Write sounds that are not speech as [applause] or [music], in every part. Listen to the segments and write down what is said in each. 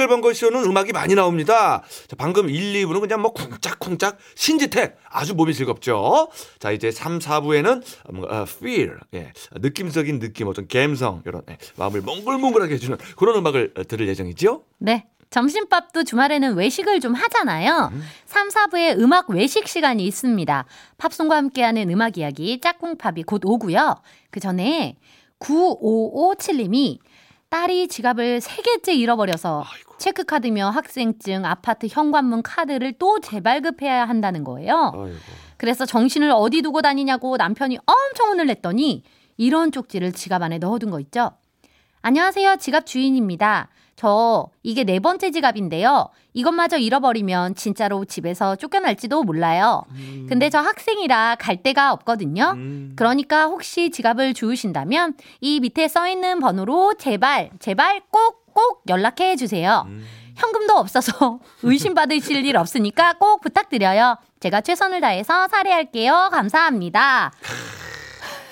싱글벙글 쇼는 음악이 많이 나옵니다. 자, 방금 1, 2부는 그냥 뭐 쿵짝쿵짝 신지택 아주 몸이 즐겁죠. 자 이제 3, 4부에는 뭔가 어, feel 예, 느낌적인 느낌 어떤 감성 이런 예, 마음을 몽글몽글하게 해주는 그런 음악을 어, 들을 예정이죠. 네. 점심밥도 주말에는 외식을 좀 하잖아요. 3, 4부에 음악 외식 시간이 있습니다. 팝송과 함께하는 음악 이야기 짝꿍팝이 곧 오고요. 그 전에 9557님이 딸이 지갑을 3개째 잃어버려서 아이고. 체크카드며 학생증, 아파트 현관문 카드를 또 재발급해야 한다는 거예요. 아이고. 그래서 정신을 어디 두고 다니냐고 남편이 엄청 혼을 냈더니 이런 쪽지를 지갑 안에 넣어둔 거 있죠. 안녕하세요. 지갑 주인입니다. 저 이게 네 번째 지갑인데요. 이것마저 잃어버리면 진짜로 집에서 쫓겨날지도 몰라요. 근데 저 학생이라 갈 데가 없거든요. 음. 그러니까 혹시 지갑을 주우신다면 이 밑에 써 있는 번호로 제발 제발 꼭 꼭 연락해 주세요. 음. 현금도 없어서 [laughs] 의심받으실 일 없으니까 꼭 부탁드려요. 제가 최선을 다해서 살해할게요. 감사합니다.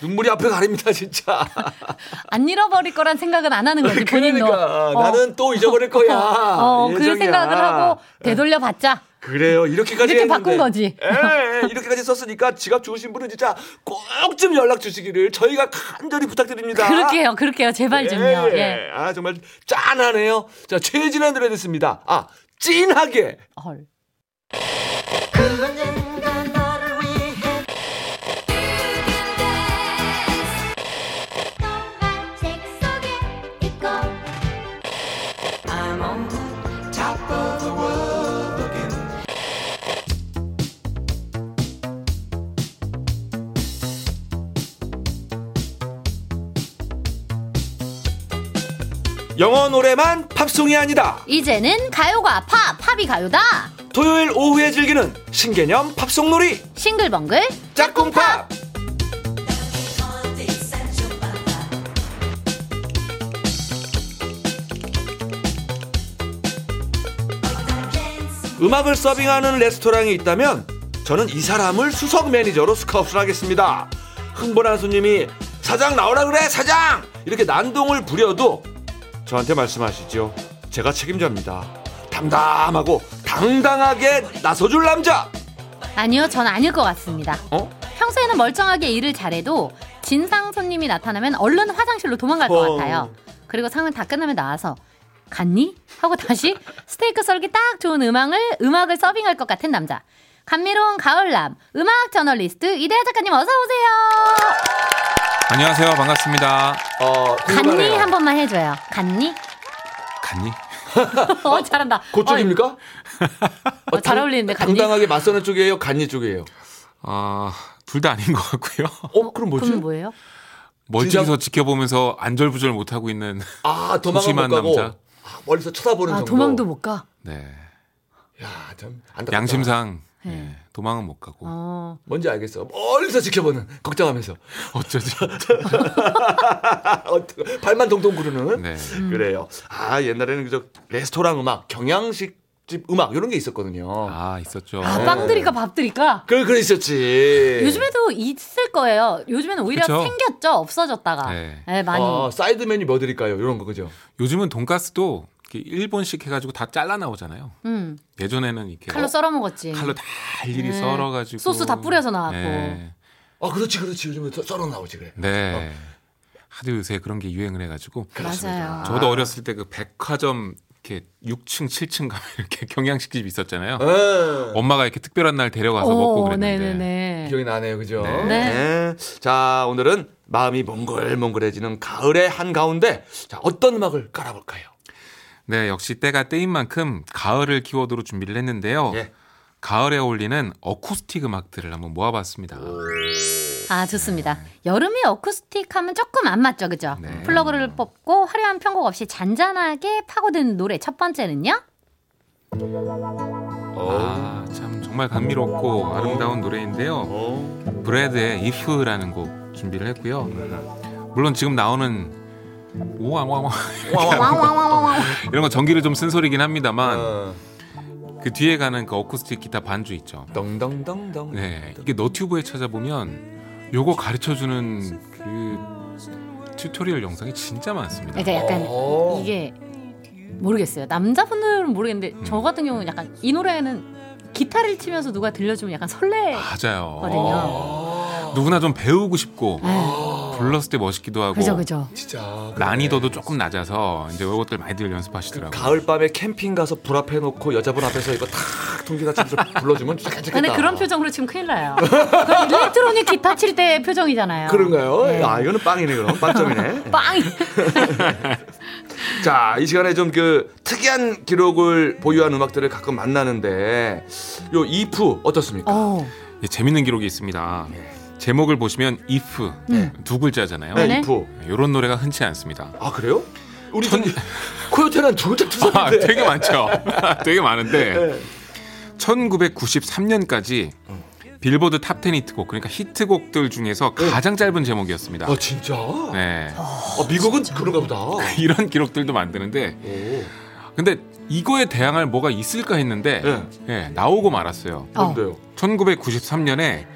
눈물이 앞에 가립니다 진짜. [laughs] 안 잃어버릴 거란 생각은 안 하는 거지 본인도. 그러니까 어. 나는 또 잊어버릴 거야. [laughs] 어, 그 예정이야. 생각을 하고 되돌려 받자. 그래요. 이렇게까지 이렇게 했는데. 바꾼 거지. 예, 이렇게까지 썼으니까 지갑 주우신 분은 진짜 꼭 좀 연락 주시기를 저희가 간절히 부탁드립니다. 그렇게요, 그렇게요. 제발 좀요. 예. 아 정말 짠하네요. 자 최진한 노래 듣습니다. 아 찐하게. 헐. 영어 노래만 팝송이 아니다. 이제는 가요가 팝, 팝이 가요다. 토요일 오후에 즐기는 신개념 팝송 놀이 싱글벙글 짝꿍팝. 음악을 서빙하는 레스토랑이 있다면 저는 이 사람을 수석 매니저로 스카웃을 하겠습니다. 흥분한 손님이 사장 나오라 그래 사장 이렇게 난동을 부려도 저한테 말씀하시죠. 제가 책임자입니다. 담담하고 당당하게 나서줄 남자. 아니요, 전 아닐 것 같습니다. 어? 평소에는 멀쩡하게 일을 잘해도 진상 손님이 나타나면 얼른 화장실로 도망갈 것 어. 같아요. 그리고 상을 다 끝나면 나와서 갔니? 하고 다시 [laughs] 스테이크 썰기 딱 좋은 음악을 음악을 서빙할 것 같은 남자. 감미로운 가을남 음악 저널리스트 이대하 작가님 어서 오세요. 안녕하세요. 반갑습니다. 어, 궁금하네요. 한 번만 해줘요. 갔니? 갔니? [laughs] 어 잘한다. 그쪽입니까? 어, 잘 어울리는데 갔니? 당당하게 맞서는 쪽이에요, 간니 쪽이에요. 아, 둘 다 아닌 것 같고요. 어, 그럼 뭐지? 그러면 뭐예요? 멀찍이서 진짜- 지켜보면서 안절부절 못하고 있는 아, 못 가고 남자. 아, 멀리서 쳐다보는 아 정도. 도망도 못 가. 네. 야, 참 안타깝다. 양심상 네. 예, 도망은 못 가고 어. 뭔지 알겠어. 멀리서 지켜보는 걱정하면서 어쩌지? [laughs] 발만 동동 구르는. 네. 그래요. 아 옛날에는 그저 레스토랑 음악, 경양식 집 음악 이런 게 있었거든요. 아 있었죠. 아 빵 드릴까 밥 드릴까. 그 그래 있었지. 요즘에도 있을 거예요. 요즘에는 오히려 그쵸? 생겼죠. 없어졌다가. 네, 네. 많이. 아, 사이드 메뉴 뭐 드릴까요? 이런 거 그죠? 요즘은 돈가스도 1번씩 해가지고 다 잘라 나오잖아요. 음, 예전에는 이렇게 칼로 썰어 먹었지. 칼로 다 일일이 네. 썰어가지고 소스 다 뿌려서 나왔고. 네. 아 그렇지 그렇지 요즘에 썰- 썰어 나오지 그래. 네. 하도 요새 그런 게 유행을 해가지고 맞아요. 저도 어렸을 때 그 백화점 이렇게 6층, 7층 가면 이렇게 [laughs] 경양식집 있었잖아요. 예. 엄마가 이렇게 특별한 날 데려가서 먹고 그랬는데. 네네네. 기억이 나네요, 그죠? 네. 네. 자, 오늘은 마음이 몽글몽글해지는 가을의 한 가운데 자 어떤 음악을 깔아볼까요? 네, 역시 때가 때인 만큼 가을을 키워드로 준비를 했는데요. 예. 가을에 어울리는 어쿠스틱 음악들을 한번 모아봤습니다. 아, 좋습니다. 여름에 어쿠스틱 하면 조금 안 맞죠, 그죠? 네. 플러그를 뽑고 화려한 편곡 없이 잔잔하게 파고드는 노래 첫 번째는요? 아, 참 정말 감미롭고 아름다운 노래인데요. 어. Bread의 If라는 곡 준비를 했고요. 물론 지금 나오는 오왕왕왕 이런 건 전기를 좀 쓴 소리긴 합니다만 어. 그 뒤에 가는 그 어쿠스틱 기타 반주 있죠. 덩덩덩덩. 네, 이게 너튜브에 찾아보면 요거 가르쳐 주는 그 tutorial 영상이 진짜 많습니다. 그러니까 약간 어. 이게 모르겠어요. 남자분들은 모르겠는데 저 같은 경우는 약간 이 노래는 기타를 치면서 누가 들려주면 약간 설레거든요. 맞아요. 누구나 좀 배우고 싶고 불렀을 때 멋있기도 하고 네. 그죠 그죠. 진짜 난이도도 조금 낮아서 이제 이것들 많이들 연습하시더라고요. 가을 밤에 캠핑 가서 불 앞에 놓고 여자분 앞에서 이거 탁 통기타 치면서 불러주면 괜찮겠다. 근데 그런 표정으로 치면 큰일 나요. 그건 일렉트로닉 기타 칠 때 표정이잖아요. 그런가요? 네. 아 이거는 빵이네 그럼 빵점이네. [laughs] 빵. [laughs] 자, 이 시간에 좀 그 특이한 기록을 보유한 음악들을 가끔 만나는데 요 이프 어떻습니까? 어. 예, 재밌는 기록이 있습니다. 제목을 보시면 if 두 글자잖아요. 네, 네네. If. 이런 노래가 흔치 않습니다. 아 그래요? 우리 전 코요테는 두 글자 투성인데. [laughs] 아, 되게 많죠. [laughs] 되게 많은데 네. 1993년까지 빌보드 탑10 히트곡 그러니까 히트곡들 중에서 가장 짧은 제목이었습니다. 아 진짜? 네. 아, 미국은 그런가 보다. [laughs] 이런 기록들도 만드는데 오. 근데 이거에 대항할 뭐가 있을까 했는데 네. 예, 나오고 말았어요. 어. 뭔데요? 1993년에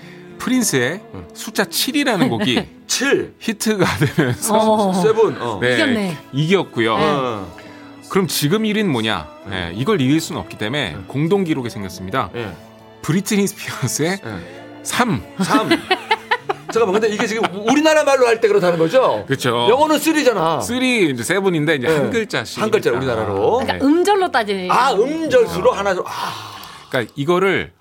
프린스의 숫자 7이라는 곡이 [laughs] 7, 히트가 되면서 어. Seven. 어. 네, 이겼네. 이겼고요. 어. 그럼 지금 1위는 뭐냐? 예, 이걸 이길 수는 없기 때문에 공동 기록이 생겼습니다. 예. 브리트니 스피어스의 예. 3. 3. 잠깐만, 근데 이게 지금 우리나라 말로 할 때 그렇다는 거죠? 그렇죠. 영어는 3잖아. 3 이제 7인데 이제 네. 한 글자씩 한 글자, 우리나라로. 그러니까 음절로 따지는. 아, 음절수로 하나 좀. 아, 그러니까 이거를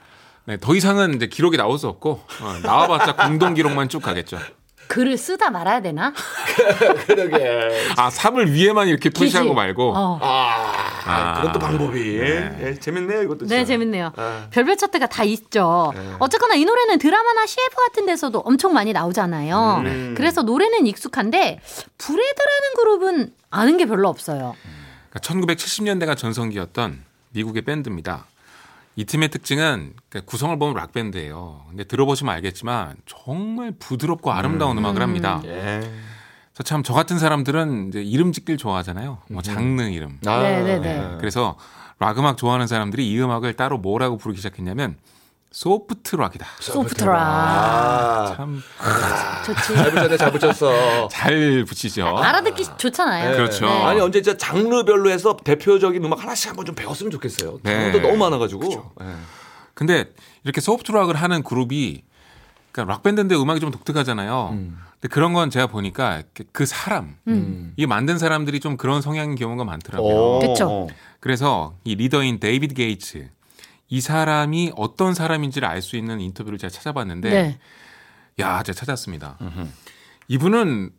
네, 더 이상은 이제 기록이 나올 수 없고 어, 나와봤자 공동 기록만 쭉 가겠죠. 글을 쓰다 말아야 되나? [laughs] 그러게. 아 3을 위에만 이렇게 푸시하고. 말고 어. 아, 아. 또 방법이. 네. 예, 재밌네요, 이것도. 네, 진짜. 재밌네요. 아. 별별 차트가 다 있죠. 어쨌거나 이 노래는 드라마나 CF 같은 데서도 엄청 많이 나오잖아요. 음. 그래서 노래는 익숙한데 Bread라는 그룹은 아는 게 별로 없어요. 그러니까 1970년대가 전성기였던 미국의 밴드입니다. 이 팀의 특징은 그러니까 구성을 보면 락 밴드예요. 근데 들어보시면 알겠지만 정말 부드럽고 아름다운 음. 악을 합니다. 예. 그래서 참저 같은 사람들은 이제 이름 짓길 좋아하잖아요. 뭐 장르 이름. 아, 네, 네, 네. 그래서 락 음악 좋아하는 사람들이 이 음악을 따로 뭐라고 부르기 시작했냐면 soft rock이다. soft rock. 아, 참 좋지. 잘 붙였네, 잘 붙였어. 잘 붙이죠. 알아듣기 좋잖아요. 네. 그렇죠. 네. 아니 언제 진짜 장르별로 해서 대표적인 음악 하나씩 한번 좀 배웠으면 좋겠어요. 네. 장르도 너무 많아가지고. 예. 근데 이렇게 soft rock을 하는 그룹이 그러니까 락 밴드인데 음악이 좀 독특하잖아요. 근데 그런 건 제가 보니까 그- 그 사람 음. 이 만든 사람들이 좀 그런 성향인 경우가 많더라고요. 그쵸. 어. 그래서 이 리더인 데이비드 게이츠 이 사람이 어떤 사람인지를 알 수 있는 인터뷰를 제가 찾아봤는데 네. 야, 제가 찾았습니다. 이분은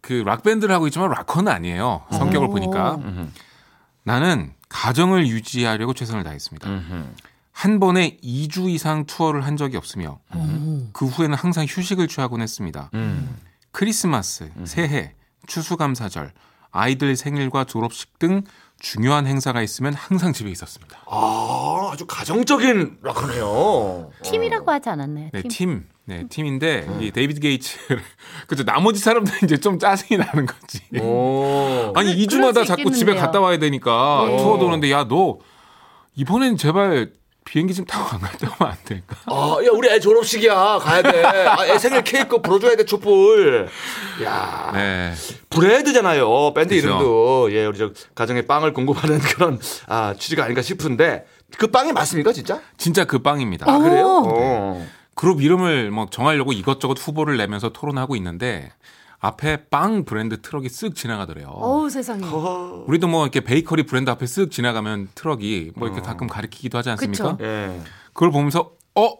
그 락 밴드를 하고 있지만 락커는 아니에요. 성격을 오. 보니까 나는 가정을 유지하려고 최선을 다했습니다. 음흠. 한 번에 2주 이상 투어를 한 적이 없으며 음. 그 후에는 항상 휴식을 취하곤 했습니다. 음. 크리스마스, 새해, 추수감사절, 아이들 생일과 졸업식 등 중요한 행사가 있으면 항상 집에 있었습니다. 아, 아주 가정적인 락커네요. 팀이라고 하지 않았나요? 네, 팀. 팀. 네, 팀인데 이 데이비드 게이츠 [laughs] 그죠 나머지 사람들은 이제 좀 짜증이 나는 거지. 오. [laughs] 아니 그럴 2주마다 수 자꾸 집에. 갔다 와야 되니까 네. 투어 도는데 야 너 이번엔 제발 비행기 좀 타고 안 갔다 오면 안 될까? 아, 야, 우리 애 졸업식이야. 가야 돼. 아, 애 생일 케이크 불어줘야 돼, 촛불. 야 네. Bread잖아요. 밴드 그죠. 이름도. 예, 우리 저 가정에 빵을 공급하는 [laughs] 그런 아, 취지가 아닌가 싶은데 그 빵이 맞습니까, 진짜? 진짜 그 빵입니다. 아, 그래요? 오. 어. 그룹 이름을 뭐 정하려고 이것저것 후보를 내면서 토론하고 있는데 앞에 빵 브랜드 트럭이 쓱 지나가더래요. 어우 세상에. 어. 우리도 뭐 이렇게 베이커리 브랜드 앞에 쓱 지나가면 트럭이 뭐 이렇게 가끔 가리키기도 하지 않습니까? 그쵸. 예. 그걸 보면서 어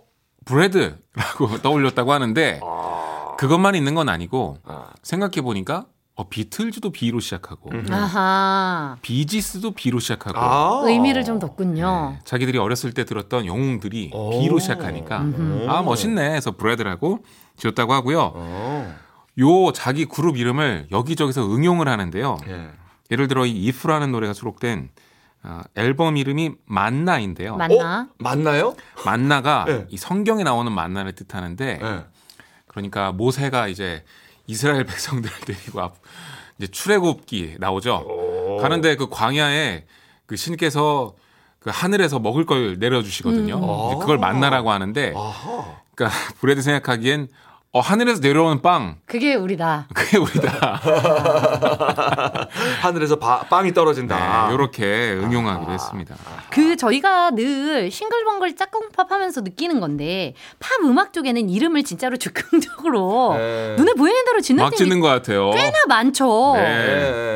브레드라고 [laughs] 떠올렸다고 하는데 그것만 있는 건 아니고 아. 생각해 보니까 어, 비틀즈도 B로 시작하고 아하. 비지스도 B로 시작하고 아. 의미를 좀 뒀군요. 자기들이 어렸을 때 들었던 영웅들이 오. B로 시작하니까 아 멋있네 해서 브레드라고 지었다고 하고요. 어. 요 자기 그룹 이름을 여기저기서 응용을 하는데요. 예. 예를 들어 이 if라는 노래가 수록된 아, 앨범 이름이 만나인데요. 맞나? 어? 맞나요? 만나가 네. 이 성경에 나오는 만나를 뜻하는데 예. 그러니까 모세가 이제 이스라엘 백성들을 데리고 앞 이제 출애굽기 나오죠. 가는데 그 광야에 그 신께서 그 하늘에서 먹을 걸 내려주시거든요. 음. 그걸 만나라고 하는데 아하. 그러니까 [laughs] 브레드 생각하기엔 어, 하늘에서 내려오는 빵. 그게 우리다. [laughs] 그게 우리다. [laughs] 하늘에서 바- 빵이 떨어진다. 네, 이렇게 응용하기로 했습니다. 그 저희가 늘 싱글벙글 짝꿍팝 하면서 느끼는 건데 팝 음악 쪽에는 이름을 진짜로 즉흥적으로 네. 눈에 보이는 대로 짓는 막 짓는 것 같아요. 꽤나 많죠. 네.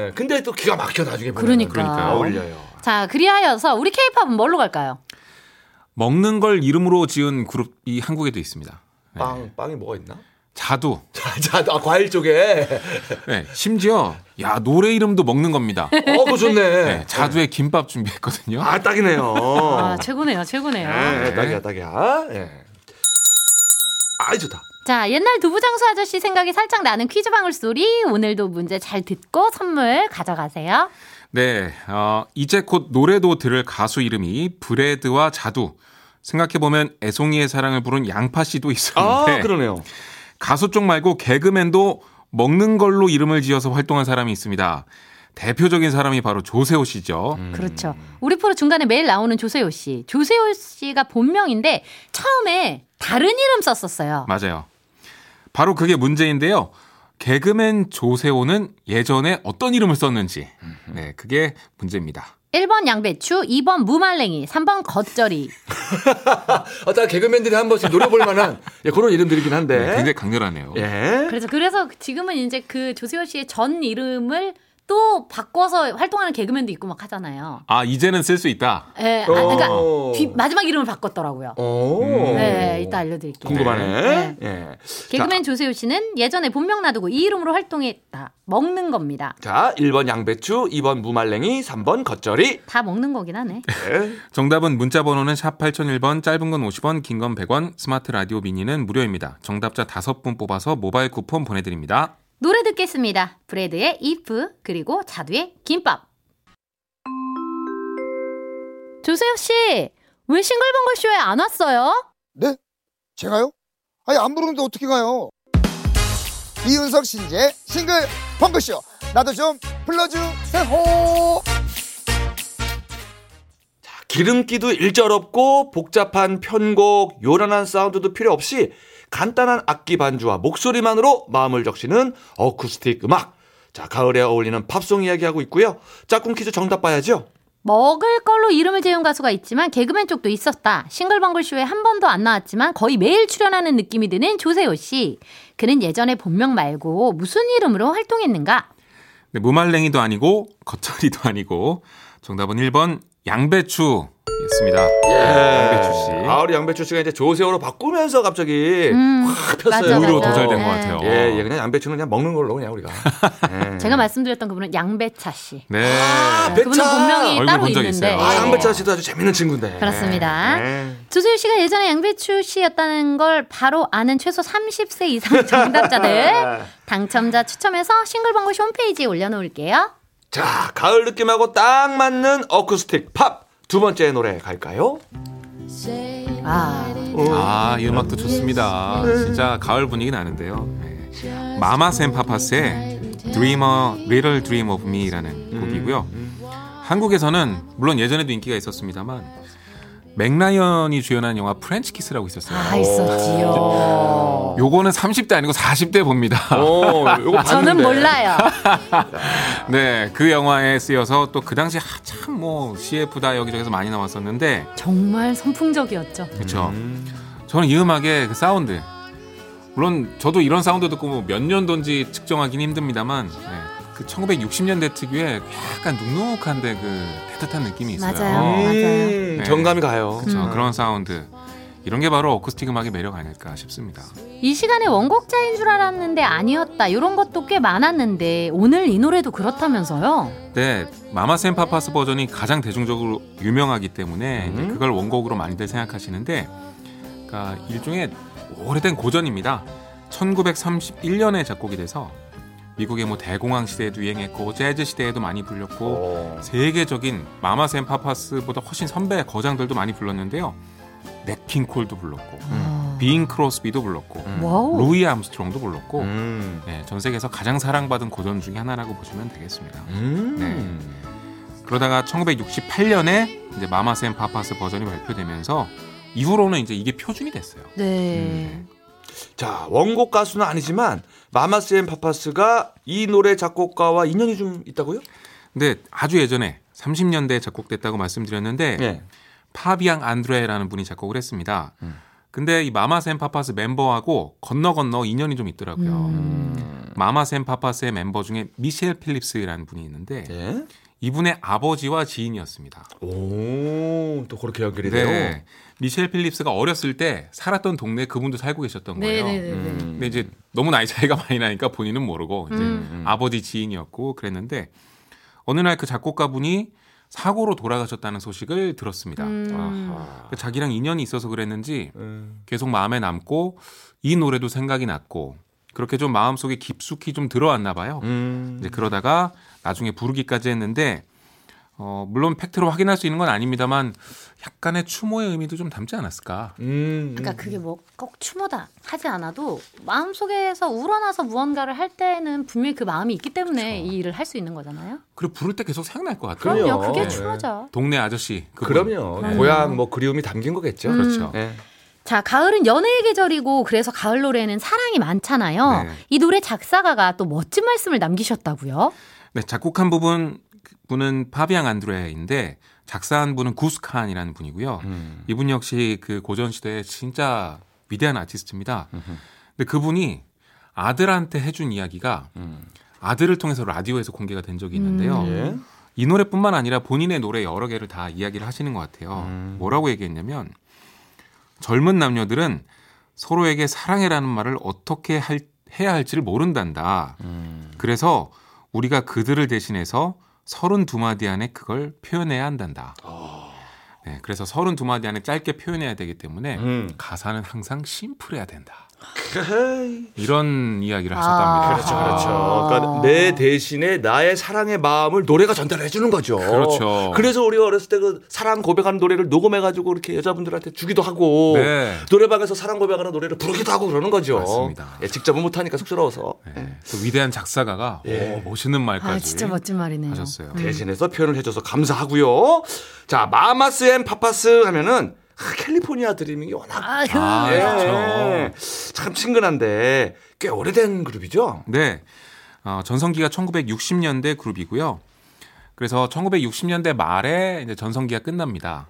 예, 근데 또 기가 막혀 나중에 보면 그러니까. 그러니까요. 어울려요. 자, 그리하여서 우리 케이팝은 뭘로 갈까요? 먹는 걸 이름으로 지은 그룹이 한국에도 있습니다. 네. 빵 빵이 뭐가 있나? 자두. [laughs] 자, 자, 아, 과일 쪽에. 네, 심지어 야 노래 이름도 먹는 겁니다. 어, 그거 좋네. 네, 자두의 김밥 준비했거든요. 아, 딱이네요. 아, 최고네요, 최고네요. 예, 딱이야, 딱이야. 예. 아이 좋다. 자, 옛날 두부장수 아저씨 생각이 살짝 나는 퀴즈 방울 소리. 오늘도 문제 잘 듣고 선물 가져가세요. 네, 어, 이제 곧 노래도 들을 가수 이름이 브레드와 자두. 생각해 보면 애송이의 사랑을 부른 양파 씨도 아, 있었는데 그러네요. 가수 쪽 말고 개그맨도 먹는 걸로 이름을 지어서 활동한 사람이 있습니다. 대표적인 사람이 바로 조세호 씨죠. 그렇죠. 우리 프로 중간에 매일 나오는 조세호 씨. 조세호 씨가 본명인데 처음에 다른 이름 썼었어요. 맞아요. 바로 그게 문제인데요. 개그맨 조세호는 예전에 어떤 이름을 썼는지. 네, 그게 문제입니다. 1번 양배추, 2번 무말랭이, 3번 겉절이. [laughs] 어떤 개그맨들이 한 번씩 노려볼 만한 예, 그런 이름들이긴 한데. 네, 굉장히 강렬하네요. 예. 그래서 그래서 지금은 이제 그 조세호 씨의 전 이름을 또 바꿔서 활동하는 개그맨도 있고 막 하잖아요. 아, 이제는 쓸 수 있다. 예, 아, 그러니까 오. 뒤- 마지막 이름을 바꿨더라고요. 오. 네, 이따 알려드릴게요. 궁금하네. 네. 예. 개그맨 조세호 씨는 예전에 본명 놔두고 이 이름으로 활동했다. 먹는 겁니다. 자, 1번 양배추, 2번 무말랭이, 3번 겉절이. 다 먹는 거긴 하네. 예. 정답은 문자 번호는 샵 8001번, 짧은 건 50원, 긴 건 100원, 스마트 라디오 미니는 무료입니다. 정답자 5분 뽑아서 모바일 쿠폰 보내드립니다. 노래 듣겠습니다. 브레드의 If 그리고 자두의 김밥. 조세호 씨, 왜 싱글벙글 쇼에 안 왔어요? 네? 제가요? 아니 안 부르는데 어떻게 가요? 이윤석 신지의 싱글 펑크쇼 나도 좀 불러주세요 기름기도 일절 없고 복잡한 편곡, 요란한 사운드도 필요 없이 간단한 악기 반주와 목소리만으로 마음을 적시는 어쿠스틱 음악. 자, 가을에 어울리는 팝송 이야기하고 있고요. 짝꿍 퀴즈 정답 봐야죠. 먹을 걸로 이름을 지은 가수가 있지만 개그맨 쪽도 있었다. 싱글벙글 쇼에 한 번도 안 나왔지만 거의 매일 출연하는 느낌이 드는 조세호 씨. 그는 예전에 본명 말고 무슨 이름으로 활동했는가? 네, 무말랭이도 아니고 겉절이도 아니고 정답은 1번 양배추 였습니다. 양배추 씨. 가을이 양배추 씨가 이제 조세호로 바꾸면서 갑자기 음, 확 폈어요. 맞아, 맞아. 도달된 네. 것 같아요. 예, 예, 그냥 양배추는 그냥 먹는 걸로 그냥 우리가. [laughs] 예. 제가 말씀드렸던 그분은 양배차 씨. 네. 아, 그분은 배차! 본명이 얼굴 따로 본적 있는데. 있어요. 아, 양배차 씨도 아주 재밌는 친구인데. 그렇습니다. 예. 조세호 씨가 예전에 양배추 씨였다는 걸 바로 아는 최소 30세 이상 정답자들 [laughs] 당첨자 추첨해서 싱글벙글 홈페이지에 올려놓을게요. 자, 가을 느낌하고 딱 맞는 어쿠스틱 팝 두 번째 노래 갈까요? 아, 아, 이 음악도 좋습니다. 진짜 가을 분위기 나는데요. 네. 마마샘 파파스의 Dreamer, Little Dream of Me라는 곡이고요. 한국에서는 물론 예전에도 인기가 있었습니다만 멕 라이언이 주연한 영화 French Kiss라고 있었어요. 아 있었지요. 요거는 30대 아니고 40대 봅니다. 오, 요거 저는. 몰라요. [laughs] 네, 그 영화에 쓰여서 또 그 당시 한참 뭐 CF다 여기저기서 많이 나왔었는데 정말 선풍적이었죠. 그렇죠. 저는 이 음악의 그 사운드 물론 저도 이런 사운드 듣고 뭐 몇 년도인지 측정하기는 힘듭니다만 네, 그 1960년대 특유의 약간 눅눅한데 그 따뜻한 느낌이 있어요. 맞아요. 음, 맞아요. 네. 정감이 가요. 그렇죠. 그런 사운드 이런 게 바로 어쿠스틱 음악의 매력 아닐까 싶습니다. 이 시간에 원곡자인 줄 알았는데 아니었다. 이런 것도 꽤 많았는데 오늘 이 노래도 그렇다면서요? 네, 마마스 앤 파파스 버전이 가장 대중적으로 유명하기 때문에 음. 그걸 원곡으로 많이들 생각하시는데, 그러니까 일종의 오래된 고전입니다. 1931년에 작곡이 돼서 미국의 뭐 대공황 시대에도 유행했고 재즈 시대에도 많이 불렸고 오. 세계적인 마마스 앤 파파스보다 훨씬 선배 거장들도 많이 불렀는데요. 냇 킹 콜도 불렀고, 빙 크로스비도 불렀고, 와우. 루이 암스트롱도 불렀고, 음. 네, 전 세계에서 가장 사랑받은 고전 중에 하나라고 보시면 되겠습니다. 음. 그러다가 1968년에 이제 마마스 앤 파파스 버전이 발표되면서 이후로는 이제 이게 표준이 됐어요. 네. 자, 원곡 가수는 아니지만 마마스 앤 파파스가 이 노래 작곡가와 인연이 좀 있다고요? 근데 아주 예전에 30년대에 작곡됐다고 말씀드렸는데 예. 파비앙 안드레라는 분이 작곡을 했습니다. 음. 근데 이 마마스 앤 파파스 멤버하고 건너 건너 인연이 좀 있더라고요. 음. 마마스 앤 파파스의 멤버 중에 미셸 필립스라는 분이 있는데 예. 이분의 아버지와 지인이었습니다. 오, 또 그렇게 연결이 돼요. 네. 미셸 필립스가 어렸을 때 살았던 동네에 그분도 살고 계셨던 거예요. 네네네. 음. 근데 이제 너무 나이 차이가 [laughs] 많이 나니까 본인은 모르고 이제 음. 아버지 지인이었고 그랬는데 어느 날 그 작곡가분이 사고로 돌아가셨다는 소식을 들었습니다. 음. 아하. 그 자기랑 인연이 있어서 그랬는지 음. 계속 마음에 남고 이 노래도 생각이 났고 그렇게 좀 마음속에 깊숙이 좀 들어왔나 봐요. 음. 이제 그러다가 나중에 부르기까지 했는데 어, 물론 팩트로 확인할 수 있는 건 아닙니다만 약간의 추모의 의미도 좀 담지 않았을까. 음. 그러니까 그게 뭐 꼭 추모다 하지 않아도 마음속에서 우러나서 무언가를 할 때는 분명히 그 마음이 있기 때문에 이 일을 할 수 있는 거잖아요. 그리고 부를 때 계속 생각날 것 같아요. 그럼요. 그게 네. 추모죠. 동네 아저씨. 그분. 그럼요. 그럼요. 고향 뭐 그리움이 담긴 거겠죠. 음. 그렇죠. 네. 자, 가을은 연애의 계절이고 그래서 가을 노래는 사랑이 많잖아요. 네. 이 노래 작사가가 또 멋진 말씀을 남기셨다고요. 네, 작곡한 부분 분은 파비앙 안드레인데 작사한 분은 구스칸이라는 분이고요. 음. 이분 역시 그 고전 시대의 진짜 위대한 아티스트입니다. 근데 그분이 아들한테 해준 이야기가 음. 아들을 통해서 라디오에서 공개가 된 적이 있는데요. 음. 예. 이 노래뿐만 아니라 본인의 노래 여러 개를 다 이야기를 하시는 것 같아요. 음. 뭐라고 얘기했냐면 젊은 남녀들은 서로에게 사랑해라는 말을 어떻게 할- 해야 할지를 모른단다. 음. 그래서 우리가 그들을 대신해서 32마디 안에 그걸 표현해야 한단다. 네, 그래서 32마디 안에 짧게 표현해야 되기 때문에 음. 가사는 항상 심플해야 된다. 이런 이야기를 하셨답니다. 아. 그렇죠, 그렇죠. 그러니까 내 대신에 나의 사랑의 마음을 노래가 전달해 주는 거죠. 그렇죠. 그래서 우리가 어렸을 때 그 사랑 고백하는 노래를 녹음해 가지고 이렇게 여자분들한테 주기도 하고 네. 노래방에서 사랑 고백하는 노래를 부르기도 하고 그러는 거죠. 맞습니다. 예, 직접은 못 하니까 쑥스러워서 네, 그 위대한 작사가가 예. 오, 멋있는 말까지 아, 진짜 멋진 말이네요. 하셨어요. 대신해서 표현을 해줘서 감사하고요. 자, 마마스 앤 파파스 하면은 아, California Dreamin'이 워낙 아, 그. 아, 예, 그렇죠. 참 친근한데 꽤 오래된 그룹이죠. 네. 어, 전성기가 1960년대 그룹이고요. 그래서 1960년대 말에 이제 전성기가 끝납니다.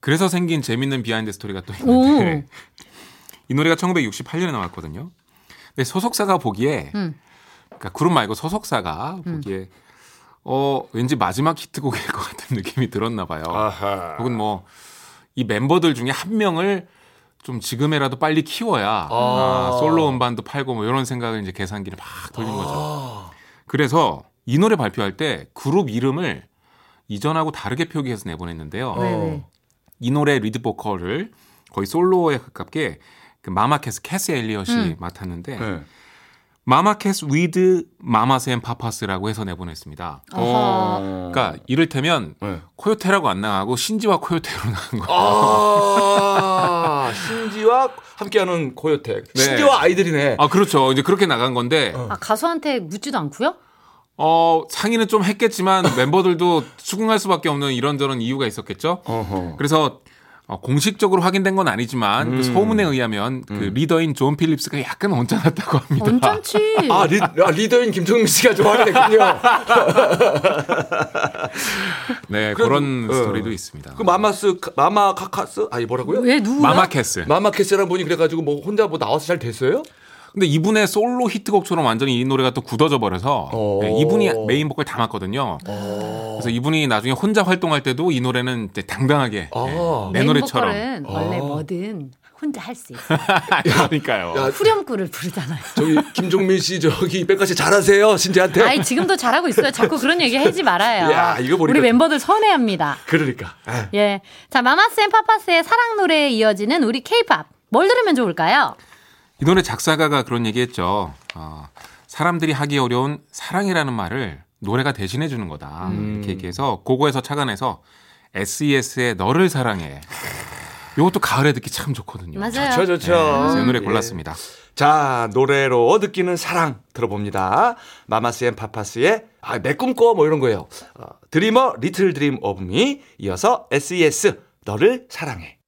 그래서 생긴 재밌는 behind 스토리가 또 있는데 [laughs] 이 노래가 1968년에 나왔거든요. 근데 소속사가 보기에 음. 그러니까 그룹 말고 소속사가 보기에 어 왠지 마지막 히트곡일 것 같은 느낌이 들었나 봐요. 아하. 혹은 뭐 이 멤버들 중에 한 명을 좀 지금이라도 빨리 키워야 아, 솔로 음반도 팔고 뭐 이런 생각을 이제 계산기를 막 돌린 거죠. 아. 그래서 이 노래 발표할 때 그룹 이름을 이전하고 다르게 표기해서 내보냈는데요. 왜, 왜? 이 노래 리드 보컬을 거의 솔로에 가깝게 그 마마캐스 캐스 엘리엇이 음. 맡았는데 네. 마마캐스 with 마마스 앤 파파스라고 해서 내보냈습니다. 아하. 그러니까 이를테면 네. 코요태라고 안 나가고 신지와 코요태로 나간 거. 아, 신지와 함께하는 코요태. 네. 신지와 아이들이네. 아 그렇죠. 이제 그렇게 나간 건데 아, 가수한테 묻지도 않고요? 어 상의는 좀 했겠지만 멤버들도 [laughs] 수긍할 수밖에 없는 이런저런 이유가 있었겠죠. 어허. 그래서 어, 공식적으로 확인된 건 아니지만 그 소문에 의하면 그 리더인 존 필립스가 약간 언짢았다고 합니다. 언짢지. 아, 리, 아, 리더인 김종민 씨가 좋아하게 됐군요. 네 그래도, 그런 어. 스토리도 있습니다. 그 마마스, 마마 카카스? 아니, 뭐라고요? 왜 누구야? 마마캐스. 마마캐스라는 분이 그래가지고 뭐 혼자 뭐 나와서 잘 됐어요? 근데 이분의 솔로 히트곡처럼 완전히 이 노래가 또 굳어져 버려서 어. 네, 이분이 메인 보컬 다 맡거든요. 그래서 이분이 나중에 혼자 활동할 때도 이 노래는 이제 당당하게 아. 네, 내 노래처럼. 보컬은 원래 아. 뭐든 혼자 할 수 있어. [laughs] 그러니까요. 야, 후렴구를 부르잖아요. 저기 김종민 씨 저기 빽가 씨 잘하세요 신지한테. 아니 지금도 잘하고 있어요. 자꾸 그런 얘기 하지 말아요. 야, 이거 보니까- 우리 멤버들 서운해합니다. 그러니까. 에. 예. 자, 마마스 앤 파파스의 사랑 노래에 이어지는 우리 케이팝. 뭘 들으면 좋을까요? 이 노래 작사가가 그런 얘기했죠. 어, 사람들이 하기 어려운 사랑이라는 말을 노래가 대신해 주는 거다. 음. 이렇게 얘기해서 그거에서 착안해서 SES의 너를 사랑해. 이것도 가을에 듣기 참 좋거든요. 맞아요. 좋죠, 좋죠. 네, 그래서 이 노래 예. 골랐습니다. 자, 노래로 느끼는 사랑 들어봅니다. 마마스 앤 파파스의 아, 내 꿈꿔 뭐 이런 거예요. 어, Dream a Little Dream of Me 이어서 SES 너를 사랑해.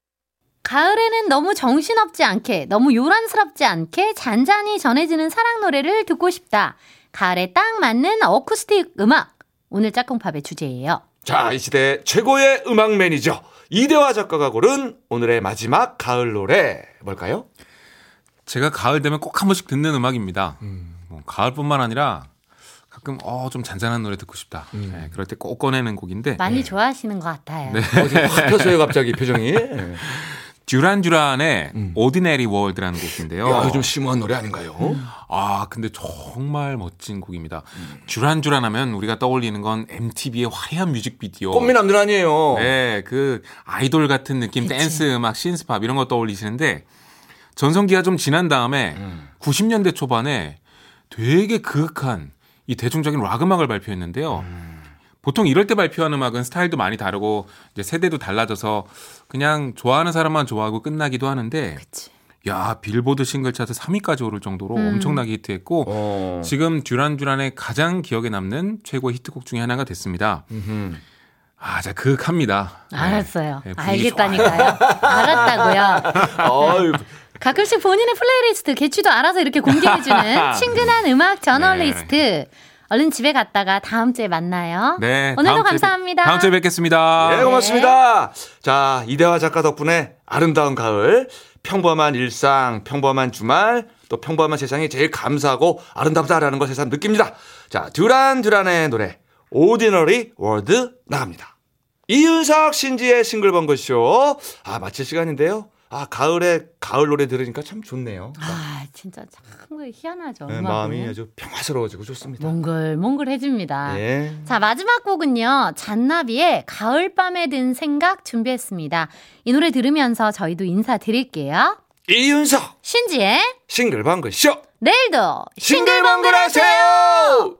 가을에는 너무 정신없지 않게, 너무 요란스럽지 않게 잔잔히 전해지는 사랑 노래를 듣고 싶다. 가을에 딱 맞는 어쿠스틱 음악. 오늘 짝꿍팝의 주제예요. 자, 이 시대 최고의 음악 매니저 이대화 작가가 고른 오늘의 마지막 가을 노래 뭘까요? 제가 가을 되면 꼭 한 번씩 듣는 음악입니다. 뭐 가을뿐만 아니라 가끔 어 좀 잔잔한 노래 듣고 싶다. 네, 그럴 때 꼭 꺼내는 곡인데 많이 좋아하시는 것 같아요. 네. 어제 확 펴서요 갑자기 표정이. [laughs] 예. 듀란 듀란의 Ordinary World라는 곡인데요. 야, 좀 심오한 노래 아닌가요? 아 근데 정말 멋진 곡입니다. 듀란 듀란 하면 우리가 떠올리는 건 MTV의 화려한 뮤직비디오. 꽃미남들 아니에요. 네, 그 아이돌 같은 느낌, 댄스 음악, 신스팝 이런 거 떠올리시는데 전성기가 좀 지난 다음에 90년대 초반에 되게 그윽한 이 대중적인 락 음악을 발표했는데요. 보통 이럴 때 발표한 음악은 스타일도 많이 다르고 이제 세대도 달라져서 그냥 좋아하는 사람만 좋아하고 끝나기도 하는데 그치. 야 빌보드 싱글 차트 3위까지 오를 정도로 엄청나게 히트했고 어. 지금 듀란 듀란의 가장 기억에 남는 최고 히트곡 중에 하나가 됐습니다. 음흠. 아, 자 그윽합니다. 네. 알았어요. 네, 알겠다니까요. 알았다고요. [laughs] 어이, 가끔씩 본인의 플레이리스트 개취도 알아서 이렇게 공개해주는 [laughs] 친근한 음악 저널리스트. 얼른 집에 갔다가 다음 주에 만나요. 네. 오늘도 다음 주에 감사합니다. 뵙- 다음 주에 뵙겠습니다. 네, 고맙습니다. 자, 이대화 작가 덕분에 아름다운 가을, 평범한 일상, 평범한 주말, 또 평범한 세상이 제일 감사하고 아름답다라는 걸 세상 느낍니다. 자, 듀란 듀란의 노래, Ordinary World 나갑니다. 이윤석 신지의 싱글벙글쇼. 아, 마칠 시간인데요. 아, 가을에 가을 노래 들으니까 참 좋네요. 아, 진짜 참 희한하죠. 네. 마음이 아주 평화스러워지고 좋습니다. 몽글몽글해집니다. 예. 자, 마지막 곡은요. 잔나비의 가을 밤에 든 생각 준비했습니다. 이 노래 들으면서 저희도 인사드릴게요. 이윤석 신지의 싱글벙글 쇼. 내일도 싱글벙글 하세요!